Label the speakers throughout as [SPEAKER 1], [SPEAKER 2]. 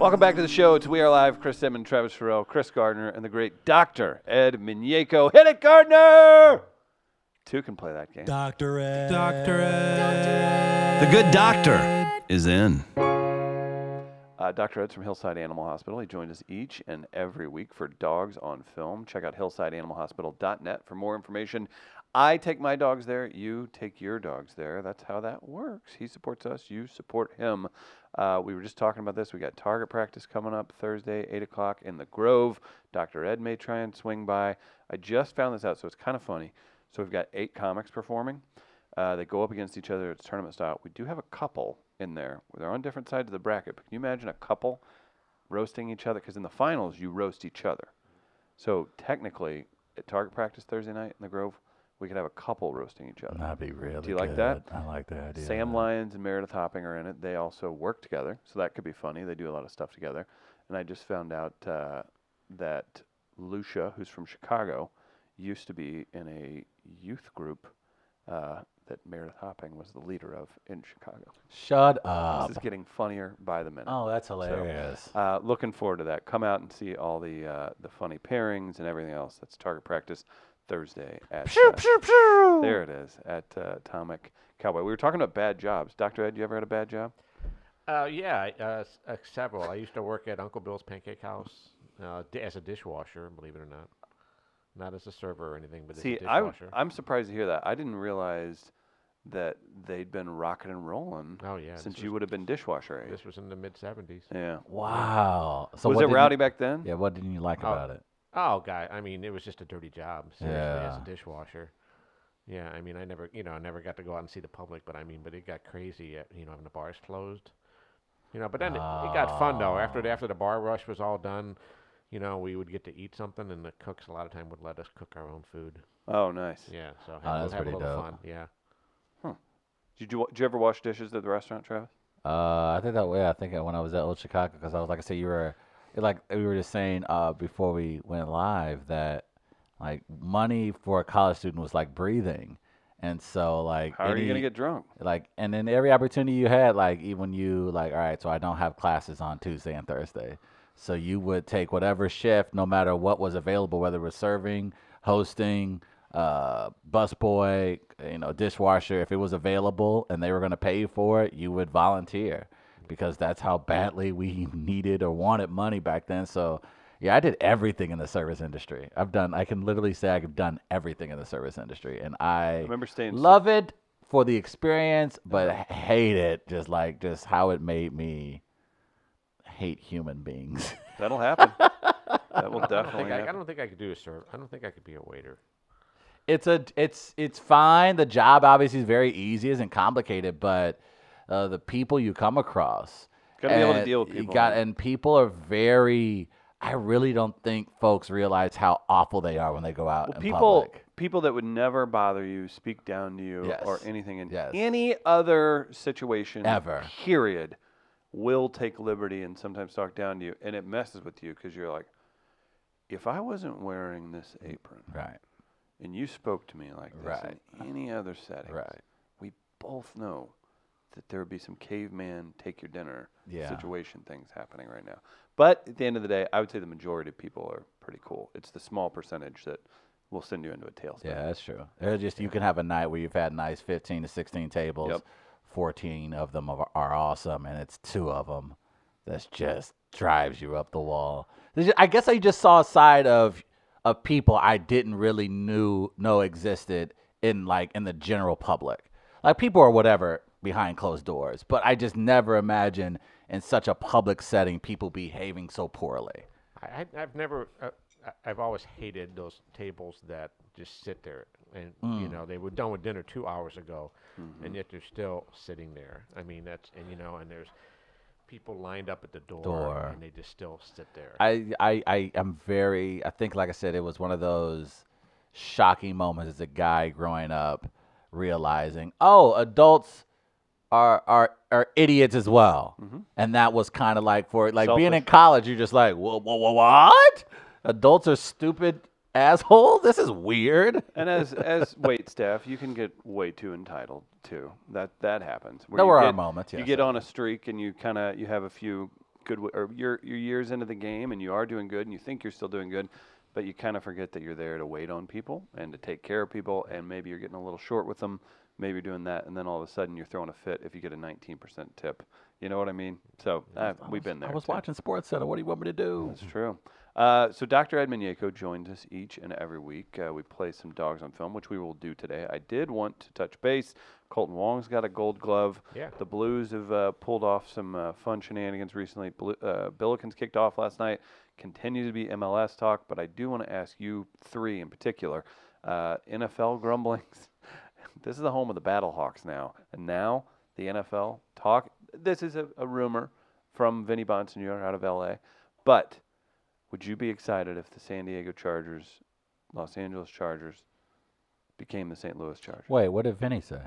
[SPEAKER 1] Welcome back to the show. It's We Are Live. Chris Edmond, Travis Farrell, Chris Gardner, and the great Dr. Ed Minyeko. Hit it, Gardner! Two can play that game.
[SPEAKER 2] Doctor Ed.
[SPEAKER 3] Doctor Ed. The good doctor is in.
[SPEAKER 1] Uh, Dr. Ed's from Hillside Animal Hospital. He joins us each and every week for Dogs on Film. Check out hillsideanimalhospital.net for more information. I take my dogs there. You take your dogs there. That's how that works. He supports us. You support him. Uh, we were just talking about this. We got target practice coming up Thursday, 8 o'clock in the Grove. Dr. Ed may try and swing by. I just found this out, so it's kind of funny. So we've got eight comics performing. Uh, they go up against each other. It's tournament style. We do have a couple in there. They're on different sides of the bracket. But can you imagine a couple roasting each other? Because in the finals, you roast each other. So technically, at target practice Thursday night in the Grove, we could have a couple roasting each other.
[SPEAKER 2] That'd be really
[SPEAKER 1] Do you like
[SPEAKER 2] good.
[SPEAKER 1] that?
[SPEAKER 2] I like that idea.
[SPEAKER 1] Sam Lyons and Meredith Hopping are in it. They also work together, so that could be funny. They do a lot of stuff together. And I just found out uh, that Lucia, who's from Chicago, used to be in a youth group uh, that Meredith Hopping was the leader of in Chicago.
[SPEAKER 2] Shut up.
[SPEAKER 1] this is getting funnier by the minute.
[SPEAKER 2] Oh, that's hilarious.
[SPEAKER 1] Uh, looking forward to that. Come out and see all the uh, the funny pairings and everything else. That's target practice Thursday at uh, there it is at uh, Atomic Cowboy. We were talking about bad jobs. Doctor Ed, you ever had a bad job?
[SPEAKER 4] Uh, yeah, uh, s- uh, several. I used to work at Uncle Bill's Pancake House uh, di- as a dishwasher, believe it or not. Not as a server or anything, but
[SPEAKER 1] See,
[SPEAKER 4] as a
[SPEAKER 1] I,
[SPEAKER 4] dishwasher.
[SPEAKER 1] I'm surprised to hear that. I didn't realize that they'd been rocking and rolling
[SPEAKER 4] oh yeah,
[SPEAKER 1] since
[SPEAKER 4] this
[SPEAKER 1] you
[SPEAKER 4] was,
[SPEAKER 1] would have been dishwasher age.
[SPEAKER 4] this was in the mid '70s.
[SPEAKER 1] Yeah.
[SPEAKER 2] Wow. So
[SPEAKER 1] was
[SPEAKER 2] what
[SPEAKER 1] it
[SPEAKER 2] did you-
[SPEAKER 1] rowdy back then?
[SPEAKER 2] Yeah, what didn't you like
[SPEAKER 4] Oh,
[SPEAKER 2] about it?
[SPEAKER 4] Oh, guy, I mean, it was just a dirty job. Seriously, as a dishwasher. Yeah, I mean, I never, you know, I never got to go out and see the public, but I mean, but it got crazy, at, you know, when the bars closed. You know, but then it, it got fun though. After the,
[SPEAKER 2] Oh.
[SPEAKER 4] after the bar rush was all done, you know, we would get to eat something, and the cooks a lot of time would let us cook our own food.
[SPEAKER 1] Oh, nice.
[SPEAKER 4] Yeah, so have,
[SPEAKER 2] Oh, that's
[SPEAKER 4] have
[SPEAKER 2] pretty
[SPEAKER 4] a little
[SPEAKER 2] dope.
[SPEAKER 4] fun. Yeah.
[SPEAKER 1] Did you did you ever wash dishes at the restaurant, Travis?
[SPEAKER 2] Uh, I think that way. I think when I was at Old Chicago, because I was like I said, you were like we were just saying uh, before we went live that like money for a college student was like breathing, and so like
[SPEAKER 1] How are you gonna get drunk?
[SPEAKER 2] like and then every opportunity you had like even you like all right so i don't have classes on tuesday and thursday. So you would take whatever shift no matter what was available whether it was serving hosting uh busboy you know dishwasher if it was available and they were going to pay you for it you would volunteer because that's how badly we needed or wanted money back then so yeah, I did everything in the service industry. I've done. I can literally say I've done everything in the service industry, and I
[SPEAKER 1] remember staying s-
[SPEAKER 2] love it for the experience, but h- hate it just like just how it made me hate human beings.
[SPEAKER 1] That'll happen. that will
[SPEAKER 4] I don't,
[SPEAKER 1] definitely
[SPEAKER 4] I, I don't think I could do a serve. I don't think I could be a waiter.
[SPEAKER 2] it's a it's it's fine. The job obviously is very easy, isn't complicated, but uh, the people you come across,
[SPEAKER 1] Gotta be able to deal with
[SPEAKER 2] you
[SPEAKER 1] people,
[SPEAKER 2] Got and people are very. I really don't think folks realize how awful they are when they go out
[SPEAKER 1] Well, people
[SPEAKER 2] public.
[SPEAKER 1] people that would never bother you, speak down to you, or anything in
[SPEAKER 2] Yes.
[SPEAKER 1] any other situation
[SPEAKER 2] Ever.
[SPEAKER 1] period will take liberty and sometimes talk down to you, and it messes with you because you're like, if I wasn't wearing this apron
[SPEAKER 2] Right,
[SPEAKER 1] and you spoke to me like this
[SPEAKER 2] Right.
[SPEAKER 1] in any other setting,
[SPEAKER 2] right.
[SPEAKER 1] we both know that there would be some caveman take your dinner
[SPEAKER 2] Yeah.
[SPEAKER 1] situation things happening right now. But at the end of the day, I would say the majority of people are pretty cool. It's the small percentage that will send you into a tailspin.
[SPEAKER 2] Yeah, that's true. It's just you can have a night where you've had nice 15 to 16 tables,
[SPEAKER 1] Yep.
[SPEAKER 2] 14 of them are, are awesome, and it's two of them that's just drives you up the wall. I guess I just saw a side of of people I didn't really knew know existed in like in the general public. Like people or whatever behind closed doors, but I just never imagined in such a public setting people behaving so poorly.
[SPEAKER 4] I, I've never. Uh, I've always hated those tables that just sit there, and you
[SPEAKER 2] Mm.
[SPEAKER 4] know they were done with dinner two hours ago,
[SPEAKER 1] Mm-hmm.
[SPEAKER 4] and yet they're still sitting there. I mean that's and you know and there's people lined up at the door,
[SPEAKER 2] Door.
[SPEAKER 4] and they just still sit there.
[SPEAKER 2] I, I, I am very, I think, like I said, it was one of those shocking moments as a guy growing up realizing, oh, adults are, are, are idiots as well. Mm-hmm. And that was kind of like for, like being in college, you're just like, whoa, whoa, whoa, what? Adults are stupid assholes? This is weird.
[SPEAKER 1] And as as wait staff, you can get way too entitled too. That that happens. where
[SPEAKER 2] There were our
[SPEAKER 1] get-
[SPEAKER 2] moments,
[SPEAKER 1] You get on a streak and you kind of you have a few good or you're you're years into the game and you are doing good and you think you're still doing good, but you kind of forget that you're there to wait on people and to take care of people and maybe you're getting a little short with them. Maybe doing that and then all of a sudden you're throwing a fit if you get a 19% tip. You know what I mean? So uh, we've been there.
[SPEAKER 2] I was
[SPEAKER 1] too.
[SPEAKER 2] watching Sports Center. What do you want me to do?
[SPEAKER 1] That's true. Uh, so Dr. Ed Minyeko joins us each and every week. Uh, we play some dogs on film, which we will do today. I did want to touch base. Kolten Wong's got a gold glove.
[SPEAKER 4] Yeah.
[SPEAKER 1] The Blues have uh, pulled off some uh, fun shenanigans recently. Blue, uh, Billikens kicked off last night. Continue to be MLS talk, but I do want to ask you three in particular. Uh, NFL grumblings. This is the home of the Battlehawks now, and now the NFL talk. This is a, a rumor from Vinny Bonsignore out of LA, but would you be excited if the San Diego Chargers, Los Angeles Chargers, became the St. Louis Chargers?
[SPEAKER 2] Wait, what did Vinny say?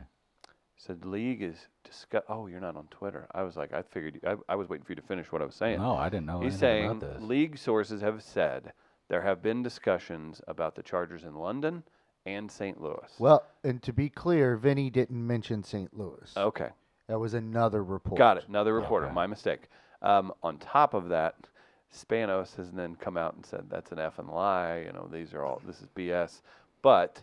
[SPEAKER 1] Said the league is discuss. Oh, you're not on Twitter. I was like, I figured. You, I, I was waiting for you to finish what I was saying.
[SPEAKER 2] No, I didn't know
[SPEAKER 1] He's saying league sources have said there have been discussions about the Chargers in London and St. Louis.
[SPEAKER 5] Well, and to be clear, Vinny didn't mention St. Louis.
[SPEAKER 1] okay,
[SPEAKER 5] That was another report.
[SPEAKER 1] got it. Another reporter.
[SPEAKER 2] Okay.
[SPEAKER 1] My mistake. Um, on top of that, Spanos has then come out and said that's an effing lie. You know, these are all this is BS. But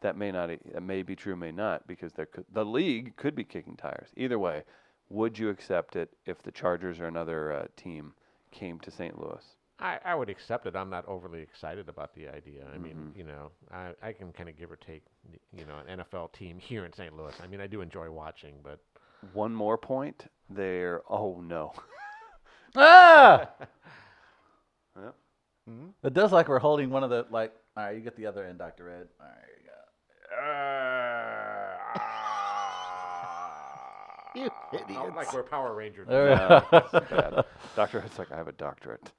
[SPEAKER 1] that may not. e- It may be true, may not, because there could, the league could be kicking tires. Either way, would you accept it if the Chargers or another uh, team came to St. Louis?
[SPEAKER 4] I, I would accept it. I'm not overly excited about the idea. I mean,
[SPEAKER 1] Mm-hmm.
[SPEAKER 4] you know, I, I can kind of give or take, you know, an NFL team here in St. Louis. I mean, I do enjoy watching, but
[SPEAKER 1] One more point. There. Oh no.
[SPEAKER 2] ah!
[SPEAKER 1] Yep.
[SPEAKER 2] It does like we're holding one of the like. All right, you get the other end, Doctor Ed. All right, you
[SPEAKER 5] You
[SPEAKER 4] Not
[SPEAKER 5] idiots.
[SPEAKER 4] like we're Power Rangers.
[SPEAKER 2] go. There
[SPEAKER 1] No, that's bad. Doctor, it's like I have a doctorate.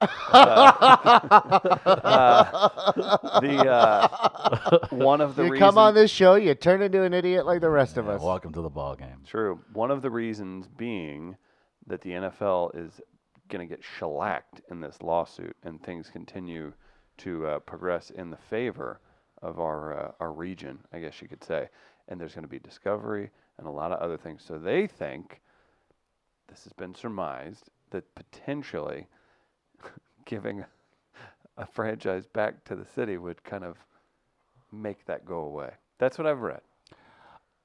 [SPEAKER 1] Uh, the uh, one of the
[SPEAKER 5] you
[SPEAKER 1] reasons,
[SPEAKER 5] come on this show, you turn into an idiot like the rest of us.
[SPEAKER 2] welcome to the ball game.
[SPEAKER 1] True. One of the reasons being that the NFL is going to get shellacked in this lawsuit, and things continue to uh, progress in the favor of our uh, our region, I guess you could say. And there's going to be discovery and a lot of other things. So they think this has been surmised that potentially giving a franchise back to the city would kind of make that go away. That's what I've read.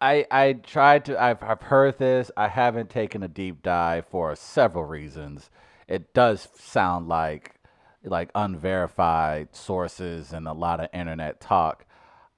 [SPEAKER 2] I I tried to. I've I've heard this. I haven't taken a deep dive for several reasons. It does sound like like unverified sources and a lot of internet talk.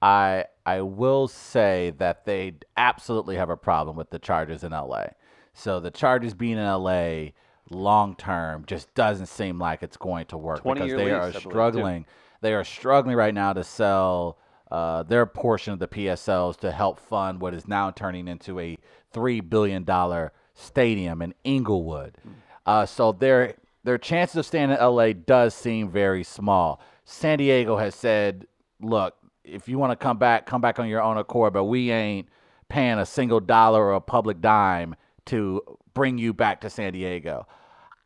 [SPEAKER 2] I I will say that they absolutely have a problem with the Chargers in LA. So the Chargers being in LA long term just doesn't seem like it's going to work because they
[SPEAKER 1] lease,
[SPEAKER 2] are struggling. They are struggling right now to sell uh, their portion of the PSLs to help fund what is now turning into a three billion dollar stadium in Inglewood. Uh, so their their chances of staying in LA does seem very small. San Diego has said, "Look, if you want to come back, come back on your own accord, but we ain't paying a single dollar or a public dime to bring you back to San Diego."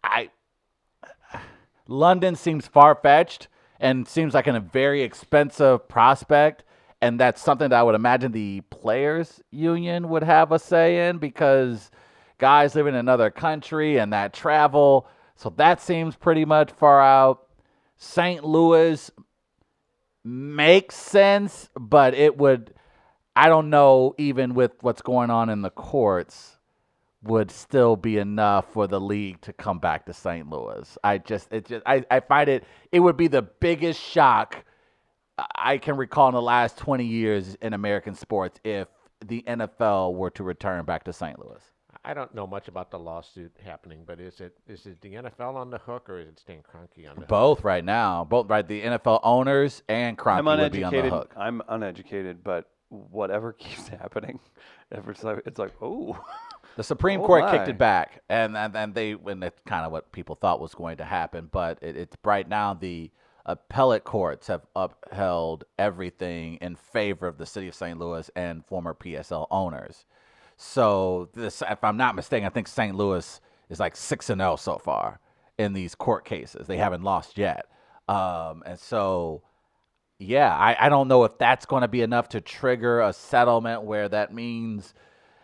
[SPEAKER 2] I London seems far fetched and seems like a very expensive prospect. And that's something that I would imagine the players' union would have a say in because guys living in another country and that travel. So that seems pretty much far out. St. Louis makes sense, but it would, I don't know, even with what's going on in the courts, would still be enough for the league to come back to St. Louis. I just, it just, I, I find it, it would be the biggest shock I can recall in the last 20 years in American sports if the NFL were to return back to St. Louis.
[SPEAKER 4] I don't know much about the lawsuit happening, but is it is it the NFL on the hook or is it Stan Kroenke on the hook?
[SPEAKER 2] Both right now, both right, the NFL owners and
[SPEAKER 1] I'm
[SPEAKER 2] Kroenke would be on the
[SPEAKER 1] uneducated.
[SPEAKER 2] hook.
[SPEAKER 1] I'm uneducated, but whatever keeps happening, it's like it's like oh,
[SPEAKER 2] The Supreme
[SPEAKER 1] Oh
[SPEAKER 2] Court kicked it back, and and, and they and it's kind of what people thought was going to happen. But it, it's right now the appellate courts have upheld everything in favor of the city of St. Louis and former PSL owners. So this, if I'm not mistaken, I think St. Louis is like six and zero so far in these court cases. They haven't lost yet, um, and so yeah, I, I don't know if that's going to be enough to trigger a settlement where that means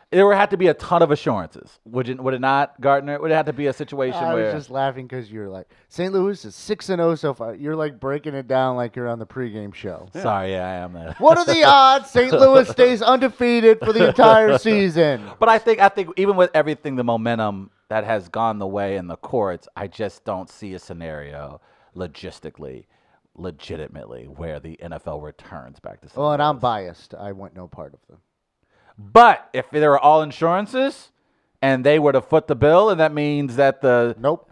[SPEAKER 2] There would have to be a ton of assurances. Would it? Would it not, Gardner? Would it have to be a situation where.
[SPEAKER 5] I
[SPEAKER 2] where?
[SPEAKER 5] was just laughing because you're like St. Louis is six and zero so far. You're like breaking it down like you're on the pregame show.
[SPEAKER 2] Sorry, yeah, I am that.
[SPEAKER 5] What are the odds St. Louis stays undefeated for the entire season?
[SPEAKER 2] But I think I think even with everything, the momentum that has gone the way in the courts, I just don't see a scenario logistically, legitimately, where the NFL returns back to. St.
[SPEAKER 5] Well, and I'm biased. I want no part of them.
[SPEAKER 2] But if they were all insurances, and they were to foot the bill, and that means that the
[SPEAKER 5] Nope.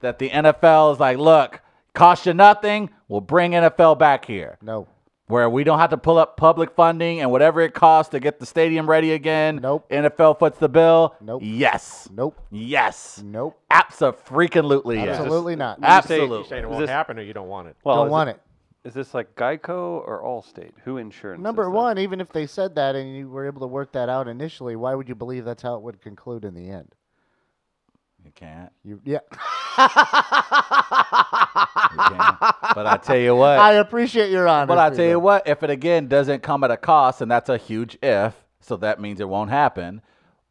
[SPEAKER 2] that the NFL is like, look, cost you nothing, we'll bring NFL back here.
[SPEAKER 5] No.
[SPEAKER 2] where we don't have to pull up public funding and whatever it costs to get the stadium ready again.
[SPEAKER 5] Nope.
[SPEAKER 2] NFL foots the bill.
[SPEAKER 5] Nope.
[SPEAKER 2] Yes.
[SPEAKER 5] Nope.
[SPEAKER 2] Yes.
[SPEAKER 5] Nope.
[SPEAKER 2] Absolutely. yes.
[SPEAKER 5] Absolutely not.
[SPEAKER 1] When you say-
[SPEAKER 4] You saying
[SPEAKER 2] Absolutely.
[SPEAKER 4] it
[SPEAKER 1] Is
[SPEAKER 4] won't
[SPEAKER 1] this-
[SPEAKER 4] happen or you don't want it?
[SPEAKER 1] Well,
[SPEAKER 5] Don't
[SPEAKER 1] is
[SPEAKER 5] want it.
[SPEAKER 1] Is this like Geico or Allstate? Who insurance?
[SPEAKER 5] Number
[SPEAKER 1] is that?
[SPEAKER 5] one, even if they said that and you were able to work that out initially, why would you believe that's how it would conclude in the end?
[SPEAKER 2] You can't.
[SPEAKER 5] You, yeah.
[SPEAKER 2] You can't. but I tell you what.
[SPEAKER 5] I appreciate your honesty.
[SPEAKER 2] but I tell you what, if it again doesn't come at a cost, and that's a huge if, so that means it won't happen.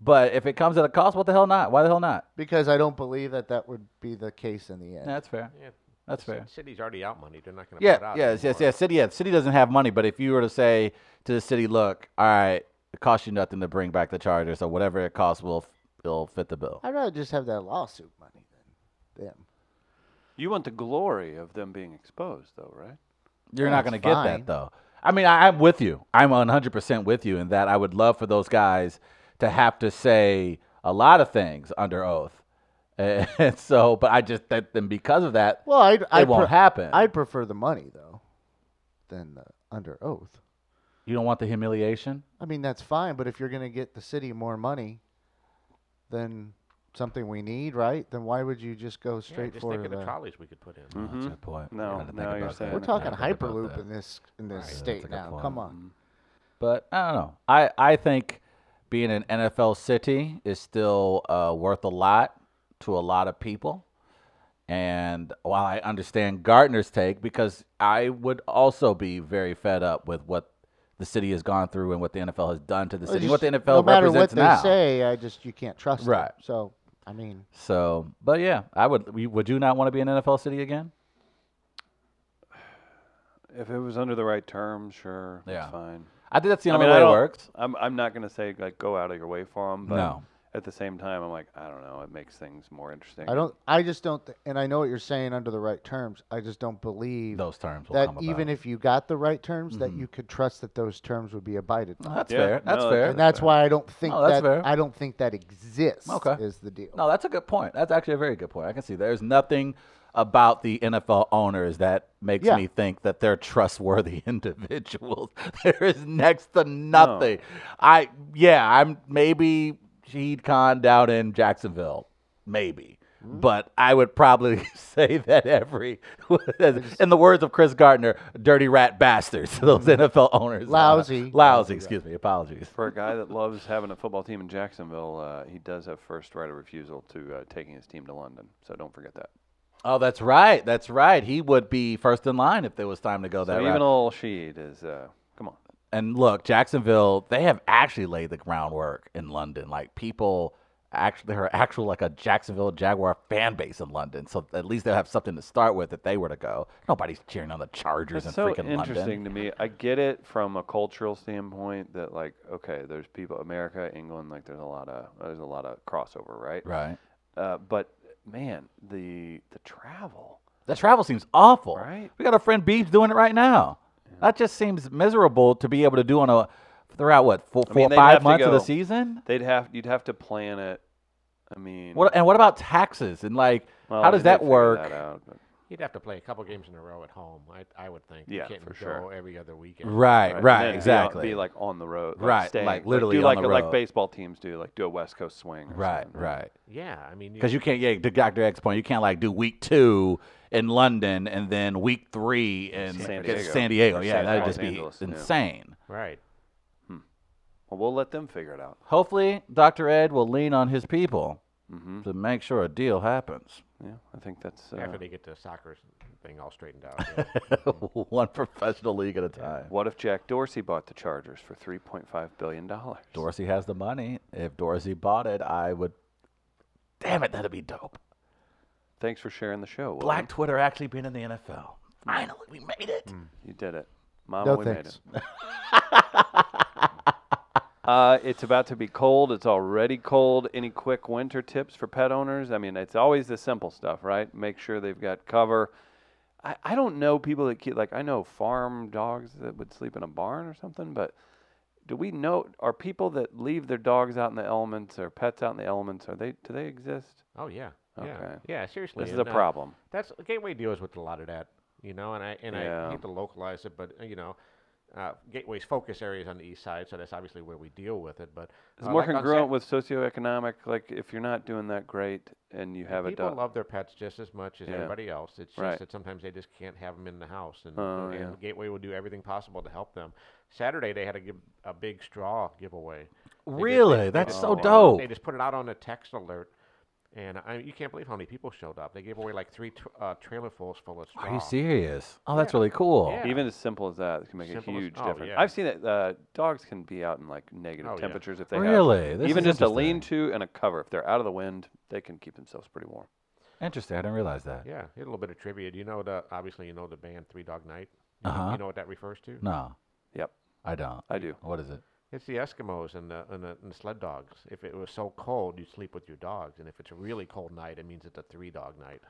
[SPEAKER 2] But if it comes at a cost, what the hell not? Why the hell not?
[SPEAKER 5] Because I don't believe that that would be the case in the end.
[SPEAKER 2] That's fair.
[SPEAKER 4] Yeah,
[SPEAKER 2] That's
[SPEAKER 4] the
[SPEAKER 2] fair.
[SPEAKER 4] City's already out money. They're not going to
[SPEAKER 2] Yeah,
[SPEAKER 4] put out
[SPEAKER 2] yes, yes,
[SPEAKER 4] anymore.
[SPEAKER 2] yes. City, yeah, city doesn't have money, but if you were to say to the city, look, all right, it costs you nothing to bring back the Chargers, or whatever it costs will will fit the bill.
[SPEAKER 5] I'd rather just have that lawsuit money than them.
[SPEAKER 1] You want the glory of them being exposed, though, right?
[SPEAKER 2] You're
[SPEAKER 5] Yeah,
[SPEAKER 2] not going to get that though. I mean, I, I'm with you. I'm 100% with you in that. I would love for those guys to have to say a lot of things under oath, and so, but I just that then because of that,
[SPEAKER 5] Well, I'd,
[SPEAKER 2] it
[SPEAKER 5] I'd
[SPEAKER 2] won't
[SPEAKER 5] pre-
[SPEAKER 2] happen.
[SPEAKER 5] I'd prefer the money though, than the under oath.
[SPEAKER 2] you don't want the humiliation.
[SPEAKER 5] I mean, that's fine, but if you're going to get the city more money than something we need, right? Then why would you just go
[SPEAKER 4] Yeah,
[SPEAKER 5] straight
[SPEAKER 4] just
[SPEAKER 5] for
[SPEAKER 4] think of the
[SPEAKER 5] the?
[SPEAKER 4] trolleys we could put in.
[SPEAKER 2] Oh, that's a
[SPEAKER 1] Mhm.
[SPEAKER 2] good point.
[SPEAKER 1] No,
[SPEAKER 2] Gotta think
[SPEAKER 1] now you're
[SPEAKER 2] about
[SPEAKER 1] saying.
[SPEAKER 5] We're talking
[SPEAKER 2] Gotta think about
[SPEAKER 5] hyperloop
[SPEAKER 2] that.
[SPEAKER 5] in this in this
[SPEAKER 2] Right, that's a
[SPEAKER 5] state
[SPEAKER 2] good
[SPEAKER 5] now.
[SPEAKER 2] point.
[SPEAKER 5] Come on.
[SPEAKER 2] But I don't know. I, I think being an NFL city is still uh, worth a lot to a lot of people. And while I understand Gardner's take, because I would also be very fed up with what the city has gone through and what the NFL has done to the
[SPEAKER 5] Well,
[SPEAKER 2] city,
[SPEAKER 5] just
[SPEAKER 2] what the NFL
[SPEAKER 5] no matter what
[SPEAKER 2] represents
[SPEAKER 5] they
[SPEAKER 2] now.
[SPEAKER 5] say, I just you can't trust them.
[SPEAKER 2] Right.
[SPEAKER 5] So I mean,
[SPEAKER 2] So, but yeah, I would. Would you not want to be an NFL city again?
[SPEAKER 1] If it was under the right terms, sure,
[SPEAKER 2] Yeah.
[SPEAKER 1] that's fine.
[SPEAKER 2] I think that's the
[SPEAKER 1] I
[SPEAKER 2] only
[SPEAKER 1] mean,
[SPEAKER 2] way it works.
[SPEAKER 1] I'm I'm not gonna say like go out of your way for them, but
[SPEAKER 2] No.
[SPEAKER 1] At the same time, I'm like I don't know. It makes things more interesting.
[SPEAKER 5] I don't. I just don't. Th- and I know what you're saying under the right terms. I just don't believe
[SPEAKER 2] Those terms will
[SPEAKER 5] that
[SPEAKER 2] come about.
[SPEAKER 5] even if you got the right terms, that
[SPEAKER 2] Mhm.
[SPEAKER 5] you could trust that those terms would be abided by.
[SPEAKER 2] That's
[SPEAKER 1] Yeah,
[SPEAKER 2] fair. That's
[SPEAKER 1] no,
[SPEAKER 2] fair.
[SPEAKER 5] and that's why I don't think
[SPEAKER 2] that's
[SPEAKER 5] that.
[SPEAKER 2] fair.
[SPEAKER 5] I don't think that exists.
[SPEAKER 2] Okay.
[SPEAKER 5] Is the deal?
[SPEAKER 2] No, that's a good point. That's actually a very good point. I can see there's nothing about the NFL owners that makes
[SPEAKER 5] Yeah.
[SPEAKER 2] me think that they're trustworthy individuals. there is next to nothing. I yeah, I'm maybe Shahid Khan down in Jacksonville, maybe.
[SPEAKER 5] Hmm.
[SPEAKER 2] But I would probably say that every, in the words of Chris Gardner, dirty rat bastards. Those NFL owners,
[SPEAKER 5] Hmm. Lousy.
[SPEAKER 2] lousy.
[SPEAKER 5] Lousy,
[SPEAKER 2] Excuse me, apologies.
[SPEAKER 1] For a guy that loves having a football team in Jacksonville, uh, he does have first right of refusal to uh, taking his team to London. So don't forget that.
[SPEAKER 2] Oh, that's right. That's right. He would be first in line if there was time to go
[SPEAKER 1] So
[SPEAKER 2] that
[SPEAKER 1] even
[SPEAKER 2] route.
[SPEAKER 1] old Sheed is uh, come on.
[SPEAKER 2] And look, Jacksonville, they have actually laid the groundwork in London. Like people actually there are actual like a Jacksonville Jaguar fan base in London. So at least they'll have something to start with if they were to go. Nobody's cheering on the Chargers
[SPEAKER 1] It's
[SPEAKER 2] in
[SPEAKER 1] so
[SPEAKER 2] freaking
[SPEAKER 1] interesting
[SPEAKER 2] London.
[SPEAKER 1] to me. I get it from a cultural standpoint that like okay, there's people America, England, like there's a lot of there's a lot of crossover, right?
[SPEAKER 2] Right.
[SPEAKER 1] Uh, but man, the the travel,
[SPEAKER 2] The travel seems awful.
[SPEAKER 1] Right.
[SPEAKER 2] We got our friend Beebs doing it right now. That just seems miserable to be able to do on a throughout what four,
[SPEAKER 1] I
[SPEAKER 2] four
[SPEAKER 1] mean, they'd
[SPEAKER 2] five
[SPEAKER 1] have to
[SPEAKER 2] months of the season.
[SPEAKER 1] they'd have you'd have to plan it. I mean,
[SPEAKER 2] What and what about taxes and like
[SPEAKER 1] well,
[SPEAKER 2] how does that work?
[SPEAKER 1] That out,
[SPEAKER 4] You'd have to play a couple games in a row at home. I I would think.
[SPEAKER 1] Yeah,
[SPEAKER 4] you can't
[SPEAKER 1] for
[SPEAKER 4] go
[SPEAKER 1] sure.
[SPEAKER 4] every other weekend.
[SPEAKER 2] Right,
[SPEAKER 1] and
[SPEAKER 2] right,
[SPEAKER 1] then be on-
[SPEAKER 2] exactly.
[SPEAKER 1] Be, like on the road, like
[SPEAKER 2] Right,
[SPEAKER 1] staying,
[SPEAKER 2] like literally
[SPEAKER 1] do
[SPEAKER 2] on
[SPEAKER 1] like
[SPEAKER 2] the
[SPEAKER 1] like baseball teams do, like do a West Coast swing. Or
[SPEAKER 2] right,
[SPEAKER 1] something.
[SPEAKER 2] right.
[SPEAKER 4] Yeah, I mean,
[SPEAKER 2] Because you can't, yeah, to Dr. X point, you can't like do week two in London and then week three in
[SPEAKER 1] San
[SPEAKER 2] San
[SPEAKER 1] Diego.
[SPEAKER 2] Diego. San Diego. Yeah,
[SPEAKER 1] San-
[SPEAKER 2] that'd
[SPEAKER 1] Los
[SPEAKER 2] just be
[SPEAKER 1] Angeles, yeah.
[SPEAKER 2] insane.
[SPEAKER 4] right.
[SPEAKER 1] Well, we'll let them figure it out.
[SPEAKER 2] Hopefully, Dr. Ed will lean on his people
[SPEAKER 1] Mm-hmm.
[SPEAKER 2] to make sure a deal happens.
[SPEAKER 1] Yeah, I think that's. Uh,
[SPEAKER 4] After they get the soccer thing all straightened out. Yeah.
[SPEAKER 2] One professional league at a time.
[SPEAKER 1] what if Jack Dorsey bought the Chargers for three point five billion dollars?
[SPEAKER 2] Dorsey has the money. If Dorsey bought it, I would. Damn it, that'd be dope.
[SPEAKER 1] Thanks for sharing the show. William.
[SPEAKER 2] Black Twitter actually being in the NFL. Finally, we made it.
[SPEAKER 1] You did it, Mama.
[SPEAKER 5] No
[SPEAKER 1] we
[SPEAKER 5] thanks.
[SPEAKER 1] made it. Uh, it's about to be cold. It's already cold. Any quick winter tips for pet owners? I mean, it's always the simple stuff, right? Make sure they've got cover. I, I don't know people that keep like I know farm dogs that would sleep in a barn or something, but do we know are people that leave their dogs out in the elements or pets out in the elements? Are they do they exist?
[SPEAKER 4] oh yeah. Yeah.
[SPEAKER 1] Okay.
[SPEAKER 4] Yeah. Seriously.
[SPEAKER 1] This is a
[SPEAKER 4] and, uh,
[SPEAKER 1] problem.
[SPEAKER 4] That's Gateway deals with a lot of that, you know, and I and
[SPEAKER 1] Yeah.
[SPEAKER 4] I hate to localize it, but uh, you know, uh, Gateway's focus area is on the east side, so that's obviously where we deal with it. But
[SPEAKER 1] It's
[SPEAKER 4] uh,
[SPEAKER 1] more
[SPEAKER 4] like
[SPEAKER 1] congruent
[SPEAKER 4] Sat-
[SPEAKER 1] with socioeconomic. Like if you're not doing that great and you have a
[SPEAKER 4] people
[SPEAKER 1] dog,
[SPEAKER 4] love their pets just as much as
[SPEAKER 1] Yeah.
[SPEAKER 4] everybody else. It's just
[SPEAKER 1] Right.
[SPEAKER 4] that sometimes they just can't have them in the house, and,
[SPEAKER 1] Oh,
[SPEAKER 4] and
[SPEAKER 1] yeah.
[SPEAKER 4] Gateway will do everything possible to help them. Saturday they had a, give, a big straw giveaway. They
[SPEAKER 2] Really?
[SPEAKER 4] they- they
[SPEAKER 2] That's
[SPEAKER 4] just
[SPEAKER 2] so
[SPEAKER 4] put
[SPEAKER 2] dope.
[SPEAKER 4] They just put it out on a text alert, and I, you can't believe how many people showed up. They gave away like three tr- uh, trailerfuls full of straw.
[SPEAKER 2] Are you serious? Oh, that's
[SPEAKER 4] Yeah.
[SPEAKER 2] really cool.
[SPEAKER 4] Yeah.
[SPEAKER 1] Even as simple as that can make
[SPEAKER 4] Simple
[SPEAKER 1] a
[SPEAKER 4] as-
[SPEAKER 1] huge
[SPEAKER 4] oh,
[SPEAKER 1] difference.
[SPEAKER 4] yeah.
[SPEAKER 1] I've seen that Uh, dogs can be out in like negative
[SPEAKER 4] Oh, yeah.
[SPEAKER 1] temperatures if they have
[SPEAKER 2] Really? This
[SPEAKER 1] even
[SPEAKER 2] is
[SPEAKER 1] just a
[SPEAKER 2] interesting.
[SPEAKER 1] lean-to and a cover. If they're out of the wind, they can keep themselves pretty warm.
[SPEAKER 2] Interesting. I didn't realize that.
[SPEAKER 4] Yeah, here's a little bit of trivia. Do you know the obviously you know the band Three Dog Night? You,
[SPEAKER 2] Uh-huh.
[SPEAKER 4] you know what that refers to?
[SPEAKER 2] No,
[SPEAKER 1] Yep,
[SPEAKER 2] I don't.
[SPEAKER 1] I do.
[SPEAKER 2] What is it?
[SPEAKER 4] It's the Eskimos and the, and the and the sled dogs. If it was so cold, you'd sleep with your dogs, and if it's a really cold night, it means it's a three dog night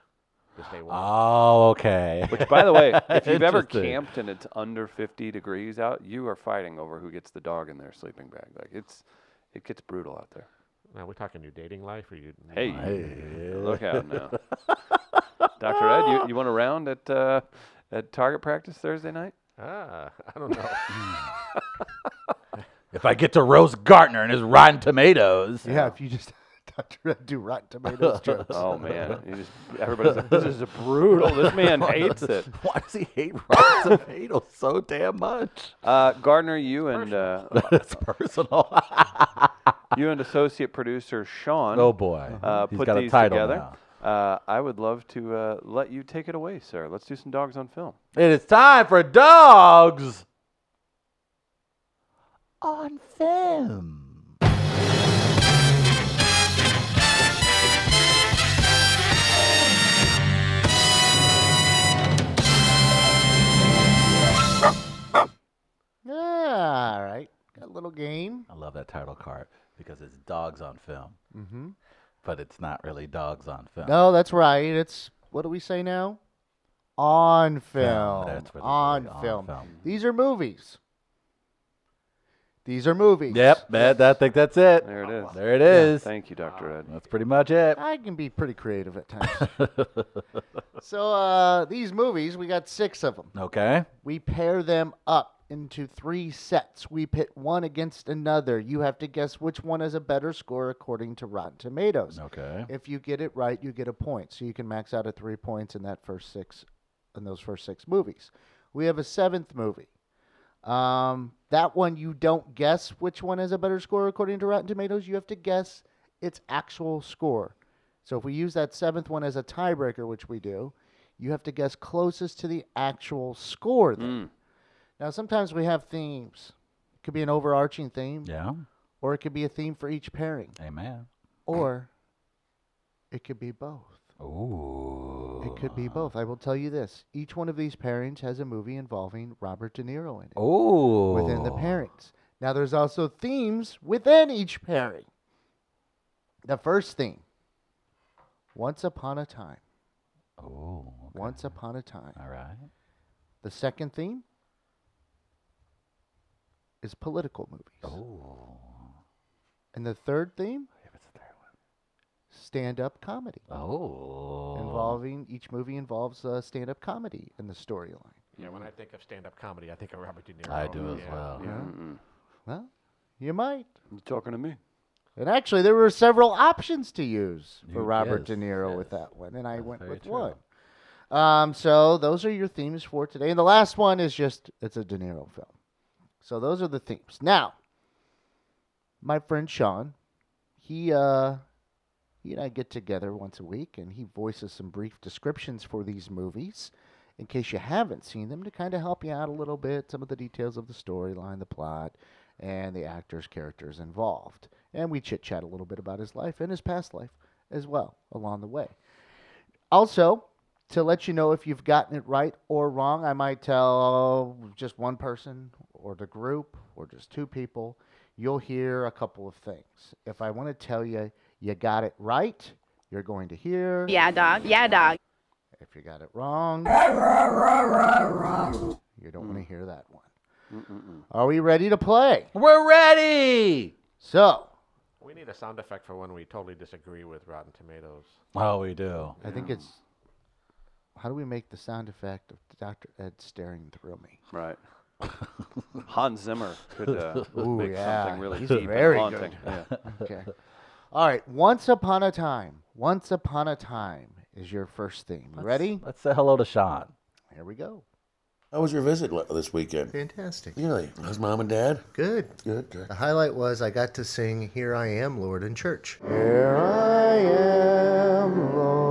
[SPEAKER 4] to stay warm.
[SPEAKER 2] Oh, okay.
[SPEAKER 1] Which, by the way, if you've ever camped and it's under 50 degrees out, you are fighting over who gets the dog in their sleeping bag. Like it's, it gets brutal out there.
[SPEAKER 4] now we're talking your dating life, or you?
[SPEAKER 1] Hey,
[SPEAKER 2] Hey.
[SPEAKER 1] look out now, Doctor Ed. You, you want a round at uh, at target practice Thursday night?
[SPEAKER 4] Ah, I don't know.
[SPEAKER 2] If I get to roast Gardner and his rotten tomatoes.
[SPEAKER 5] Yeah, if you just Dr. Ed do Rotten Tomatoes jokes.
[SPEAKER 1] Oh man, you just, everybody's like, this is brutal. This man hates it.
[SPEAKER 2] Why does he hate rotten tomatoes so damn much?
[SPEAKER 1] Uh, Gardner, you and uh,
[SPEAKER 2] It's personal.
[SPEAKER 1] you and associate producer Sean
[SPEAKER 2] oh boy,
[SPEAKER 1] uh,
[SPEAKER 2] he's
[SPEAKER 1] put
[SPEAKER 2] got
[SPEAKER 1] these
[SPEAKER 2] a title
[SPEAKER 1] together.
[SPEAKER 2] now.
[SPEAKER 1] Uh, I would love to uh, let you take it away, sir. Let's do some dogs on film.
[SPEAKER 2] It is time for dogs on film.
[SPEAKER 5] Yeah, all right. Got a little game.
[SPEAKER 2] I love that title card because it's dogs on film,
[SPEAKER 5] Mm-hmm.
[SPEAKER 2] but it's not really dogs on film.
[SPEAKER 5] No, that's right. It's what do we say now? On film.
[SPEAKER 2] that's what
[SPEAKER 5] on,
[SPEAKER 2] really on
[SPEAKER 5] film.
[SPEAKER 2] film.
[SPEAKER 5] These are movies. These are movies.
[SPEAKER 2] Yep, that, I think that's it.
[SPEAKER 1] There it is.
[SPEAKER 2] There it is.
[SPEAKER 1] Thank you, Doctor Ed.
[SPEAKER 2] That's pretty much it.
[SPEAKER 5] I can be pretty creative at times. so uh, these movies, we got six of them.
[SPEAKER 2] Okay.
[SPEAKER 5] We pair them up into three sets. We pit one against another. You have to guess which one has a better score according to Rotten Tomatoes.
[SPEAKER 2] Okay.
[SPEAKER 5] If you get it right, you get a point. So you can max out at three points in that first six, in those first six movies. We have a seventh movie. Um, that one you don't guess which one has a better score according to Rotten Tomatoes. You have to guess its actual score. So if we use that seventh one as a tiebreaker, which we do, you have to guess closest to the actual score. Then.
[SPEAKER 1] Mm.
[SPEAKER 5] Now sometimes we have themes. It could be an overarching theme,
[SPEAKER 2] Yeah.
[SPEAKER 5] or it could be a theme for each pairing,
[SPEAKER 2] Amen.
[SPEAKER 5] or it could be both.
[SPEAKER 2] Ooh.
[SPEAKER 5] It could be both. I will tell you this: each one of these pairings has a movie involving Robert De Niro in it
[SPEAKER 2] Ooh.
[SPEAKER 5] within the pairings. Now, there's also themes within each pairing. The first theme: Once Upon a Time.
[SPEAKER 2] Oh. okay.
[SPEAKER 5] Once Upon a Time.
[SPEAKER 2] All right.
[SPEAKER 5] The second theme is political movies,
[SPEAKER 2] Oh.
[SPEAKER 5] and the third theme,
[SPEAKER 2] Yeah, what's the third
[SPEAKER 5] stand-up comedy.
[SPEAKER 2] Oh.
[SPEAKER 5] Involving each movie involves uh, stand-up comedy in the storyline.
[SPEAKER 4] yeah, when I think of stand-up comedy, I think of Robert De Niro.
[SPEAKER 2] I do as
[SPEAKER 4] Yeah,
[SPEAKER 2] well.
[SPEAKER 4] Yeah.
[SPEAKER 1] Mm-mm.
[SPEAKER 5] Well, you might.
[SPEAKER 1] You talking to me?
[SPEAKER 5] And actually, there were several options to use for
[SPEAKER 2] You-
[SPEAKER 5] Robert
[SPEAKER 2] yes,
[SPEAKER 5] De Niro with that one, and I
[SPEAKER 2] That's
[SPEAKER 5] went with
[SPEAKER 2] true.
[SPEAKER 5] one. Um, so those are your themes for today, and the last one is just it's a De Niro film. So those are the themes. Now, my friend Sean, he uh, he and I get together once a week and he voices some brief descriptions for these movies in case you haven't seen them to kind of help you out a little bit, some of the details of the storyline, the plot, and the actors, characters involved. And we chit chat a little bit about his life and his past life as well along the way. Also, to let you know if you've gotten it right or wrong, I might tell just one person or the group or just two people. You'll hear a couple of things. If I want to tell you you got it right, you're going to hear.
[SPEAKER 6] Yeah, dog. Yeah, dog.
[SPEAKER 5] If you got it wrong, you don't want to hear that one. Are we ready to play?
[SPEAKER 2] We're ready.
[SPEAKER 5] So,
[SPEAKER 4] We need a sound effect for when we totally disagree with Rotten Tomatoes.
[SPEAKER 2] Oh, we do.
[SPEAKER 5] I think it's. How do we make the sound effect of Dr. Ed staring through me?
[SPEAKER 1] Right. Hans Zimmer could uh,
[SPEAKER 5] Ooh,
[SPEAKER 1] make
[SPEAKER 5] yeah,
[SPEAKER 1] something really
[SPEAKER 5] he's
[SPEAKER 1] deep
[SPEAKER 5] very
[SPEAKER 1] and haunting.
[SPEAKER 5] good.
[SPEAKER 1] Yeah.
[SPEAKER 5] Okay. All right. Once upon a time. Once upon a time is your first theme. You ready?
[SPEAKER 2] Let's say hello to Sean.
[SPEAKER 5] Here we go.
[SPEAKER 7] How was your visit this weekend?
[SPEAKER 8] Fantastic.
[SPEAKER 7] Really? How's mom and dad?
[SPEAKER 8] Good.
[SPEAKER 7] Good. good.
[SPEAKER 8] The highlight was I got to sing Here I Am, Lord, in church.
[SPEAKER 5] Here I am, Lord.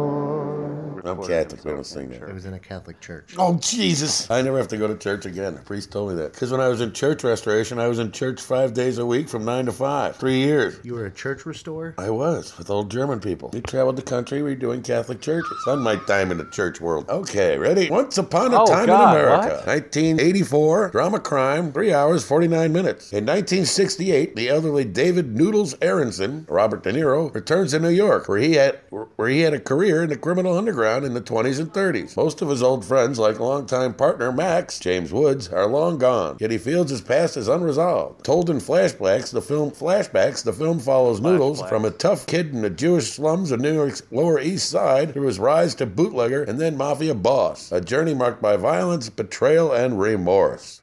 [SPEAKER 7] I'm Catholic. We don't sing
[SPEAKER 8] It
[SPEAKER 7] that.
[SPEAKER 8] was in a Catholic church.
[SPEAKER 7] Oh Jesus! I never have to go to church again. The priest told me that. Because when I was in church restoration, I was in church five days a week from nine to five. Three years.
[SPEAKER 8] You were a church restorer?
[SPEAKER 7] I was with old German people. We traveled the country We were doing Catholic churches. On my time in the church world. Okay, ready? Once upon a
[SPEAKER 2] Oh,
[SPEAKER 7] time
[SPEAKER 2] God,
[SPEAKER 7] in America.
[SPEAKER 2] what?
[SPEAKER 7] 1984, drama crime, three hours, 49 minutes. In 1968, the elderly David Noodles Aaronson, Robert De Niro, returns to New York, where he had where he had a career in the criminal underground in the 20s and 30s. Most of his old friends, like longtime partner Max, James Woods, are long gone. Yet he feels his past is unresolved. Told in flashbacks, the film flashbacks, the film follows Noodles from a tough kid in the Jewish slums of New York's Lower East Side through his rise to bootlegger and then mafia boss. A journey marked by violence, betrayal, and remorse.